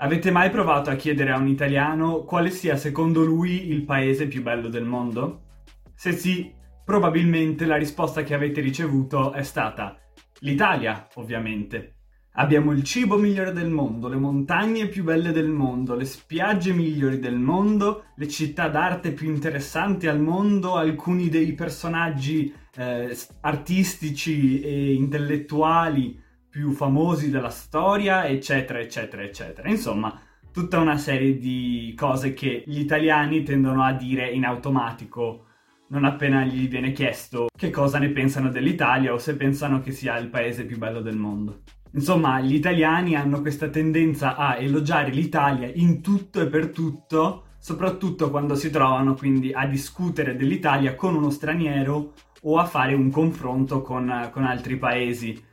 Avete mai provato a chiedere a un italiano quale sia secondo lui il paese più bello del mondo? Se sì, probabilmente la risposta che avete ricevuto è stata l'Italia, ovviamente. Abbiamo il cibo migliore del mondo, le montagne più belle del mondo, le spiagge migliori del mondo, le città d'arte più interessanti al mondo, alcuni dei personaggi eh, artistici e intellettuali più famosi della storia, eccetera, eccetera, eccetera. Insomma, tutta una serie di cose che gli italiani tendono a dire in automatico non appena gli viene chiesto che cosa ne pensano dell'Italia o se pensano che sia il paese più bello del mondo. Insomma, gli italiani hanno questa tendenza a elogiare l'Italia in tutto e per tutto, soprattutto quando si trovano quindi a discutere dell'Italia con uno straniero o a fare un confronto con, con altri paesi.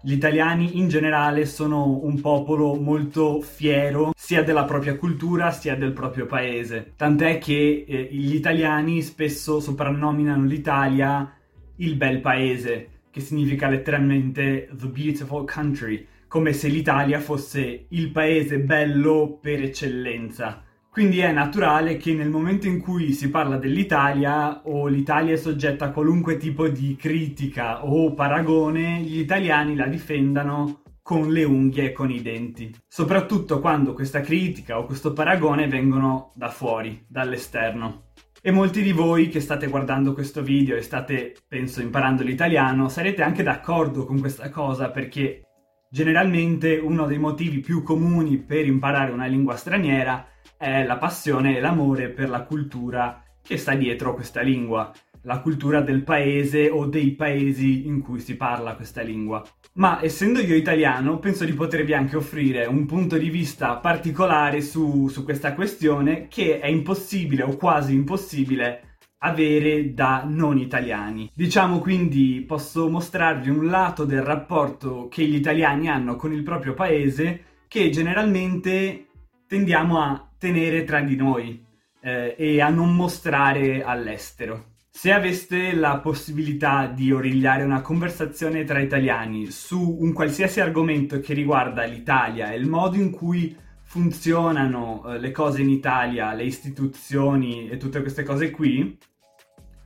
Gli italiani in generale sono un popolo molto fiero sia della propria cultura sia del proprio paese, tant'è che eh, gli italiani spesso soprannominano l'Italia il bel paese, che significa letteralmente the beautiful country, come se l'Italia fosse il paese bello per eccellenza. Quindi è naturale che nel momento in cui si parla dell'Italia o l'Italia è soggetta a qualunque tipo di critica o paragone, gli italiani la difendano con le unghie e con i denti. Soprattutto quando questa critica o questo paragone vengono da fuori, dall'esterno. E molti di voi che state guardando questo video e state, penso, imparando l'italiano, sarete anche d'accordo con questa cosa perché generalmente uno dei motivi più comuni per imparare una lingua straniera è la passione e l'amore per la cultura che sta dietro questa lingua, la cultura del paese o dei paesi in cui si parla questa lingua. Ma essendo io italiano, penso di potervi anche offrire un punto di vista particolare su, su questa questione che è impossibile o quasi impossibile avere da non italiani. Diciamo quindi posso mostrarvi un lato del rapporto che gli italiani hanno con il proprio paese che generalmente tendiamo a tenere tra di noi eh, e a non mostrare all'estero. Se aveste la possibilità di origliare una conversazione tra italiani su un qualsiasi argomento che riguarda l'Italia e il modo in cui funzionano eh, le cose in Italia, le istituzioni e tutte queste cose qui,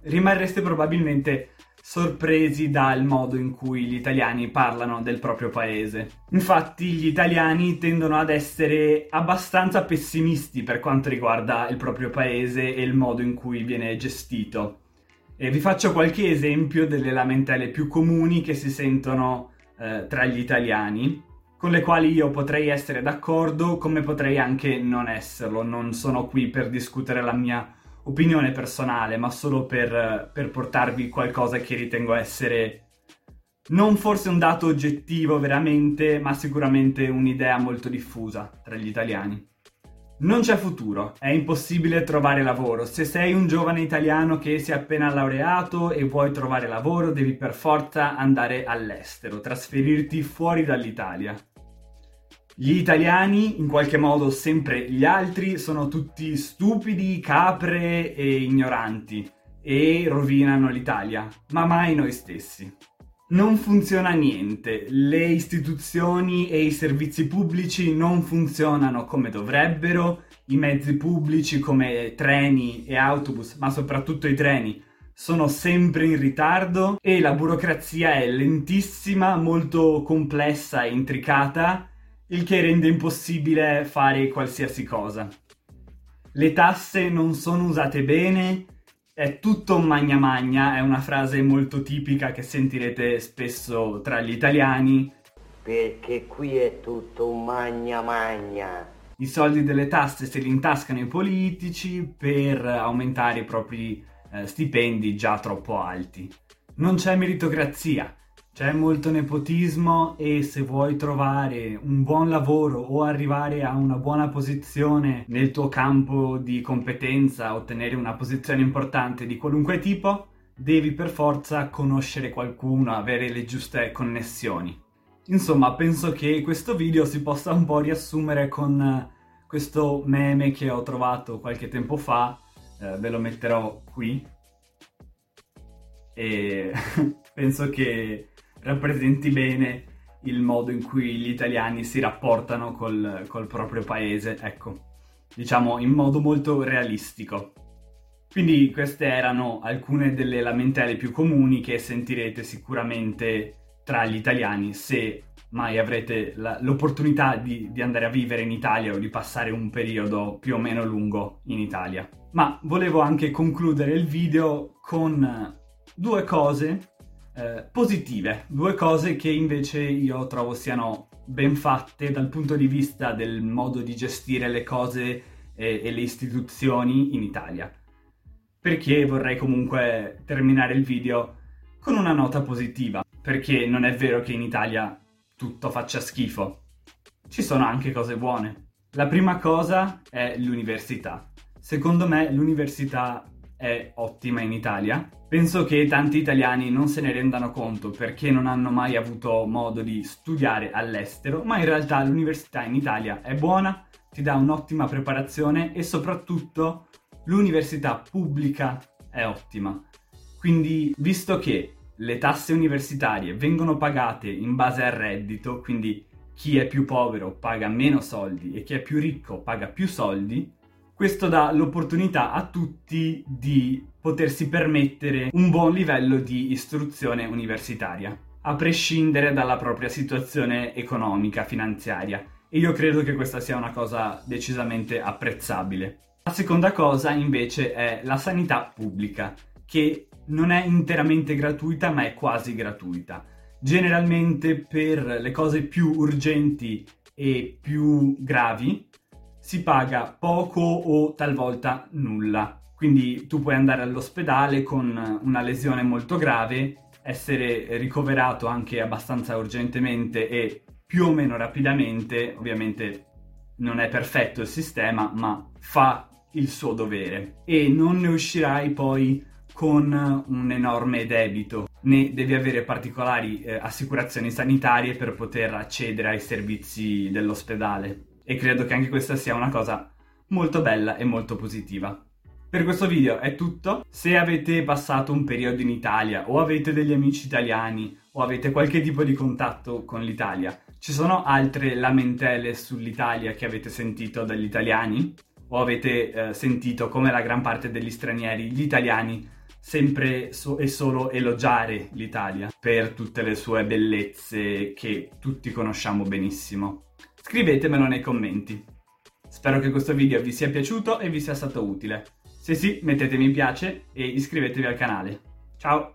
rimarreste probabilmente sorpresi dal modo in cui gli italiani parlano del proprio paese. Infatti gli italiani tendono ad essere abbastanza pessimisti per quanto riguarda il proprio paese e il modo in cui viene gestito. E vi faccio qualche esempio delle lamentele più comuni che si sentono eh, tra gli italiani, con le quali io potrei essere d'accordo come potrei anche non esserlo. Non sono qui per discutere la mia opinione personale, ma solo per, per portarvi qualcosa che ritengo essere non forse un dato oggettivo veramente, ma sicuramente un'idea molto diffusa tra gli italiani. Non c'è futuro, è impossibile trovare lavoro. Se sei un giovane italiano che si è appena laureato e vuoi trovare lavoro, devi per forza andare all'estero, trasferirti fuori dall'Italia. Gli italiani, in qualche modo sempre gli altri, sono tutti stupidi, capre e ignoranti e rovinano l'Italia, ma mai noi stessi. Non funziona niente, le istituzioni e i servizi pubblici non funzionano come dovrebbero, i mezzi pubblici come treni e autobus, ma soprattutto i treni, sono sempre in ritardo e la burocrazia è lentissima, molto complessa e intricata il che rende impossibile fare qualsiasi cosa. Le tasse non sono usate bene, è tutto un magna magna, è una frase molto tipica che sentirete spesso tra gli italiani. Perché qui è tutto un magna magna. I soldi delle tasse se li intascano i politici per aumentare i propri eh, stipendi già troppo alti. Non c'è meritocrazia, c'è molto nepotismo e se vuoi trovare un buon lavoro o arrivare a una buona posizione nel tuo campo di competenza, ottenere una posizione importante di qualunque tipo, devi per forza conoscere qualcuno, avere le giuste connessioni. Insomma, penso che questo video si possa un po' riassumere con questo meme che ho trovato qualche tempo fa, eh, ve lo metterò qui. E penso che rappresenti bene il modo in cui gli italiani si rapportano col, col proprio paese, ecco, diciamo in modo molto realistico. Quindi queste erano alcune delle lamentele più comuni che sentirete sicuramente tra gli italiani se mai avrete la, l'opportunità di, di, andare a vivere in Italia o di passare un periodo più o meno lungo in Italia. Ma volevo anche concludere il video con due cose eh, positive, due cose che invece io trovo siano ben fatte dal punto di vista del modo di gestire le cose e, e le istituzioni in Italia. Perché vorrei comunque terminare il video con una nota positiva, perché non è vero che in Italia tutto faccia schifo. Ci sono anche cose buone. La prima cosa è l'università. Secondo me l'università è ottima in Italia. Penso che tanti italiani non se ne rendano conto perché non hanno mai avuto modo di studiare all'estero, ma in realtà l'università in Italia è buona, ti dà un'ottima preparazione e soprattutto l'università pubblica è ottima. Quindi, visto che le tasse universitarie vengono pagate in base al reddito, quindi chi è più povero paga meno soldi e chi è più ricco paga più soldi, questo dà l'opportunità a tutti di potersi permettere un buon livello di istruzione universitaria, a prescindere dalla propria situazione economica, finanziaria. E io credo che questa sia una cosa decisamente apprezzabile. La seconda cosa invece è la sanità pubblica, che non è interamente gratuita ma è quasi gratuita. Generalmente per le cose più urgenti e più gravi si paga poco o talvolta nulla. Quindi tu puoi andare all'ospedale con una lesione molto grave, essere ricoverato anche abbastanza urgentemente e più o meno rapidamente, ovviamente non è perfetto il sistema, ma fa il suo dovere e non ne uscirai poi con un enorme debito, né devi avere particolari eh, assicurazioni sanitarie per poter accedere ai servizi dell'ospedale. E credo che anche questa sia una cosa molto bella e molto positiva. Per questo video è tutto. Se avete passato un periodo in Italia o avete degli amici italiani o avete qualche tipo di contatto con l'Italia, ci sono altre lamentele sull'Italia che avete sentito dagli italiani? O avete eh, sentito come la gran parte degli stranieri, gli italiani sempre so- e solo elogiare l'Italia per tutte le sue bellezze che tutti conosciamo benissimo. Scrivetemelo nei commenti. Spero che questo video vi sia piaciuto e vi sia stato utile. Se sì, mettete mi piace e iscrivetevi al canale. Ciao!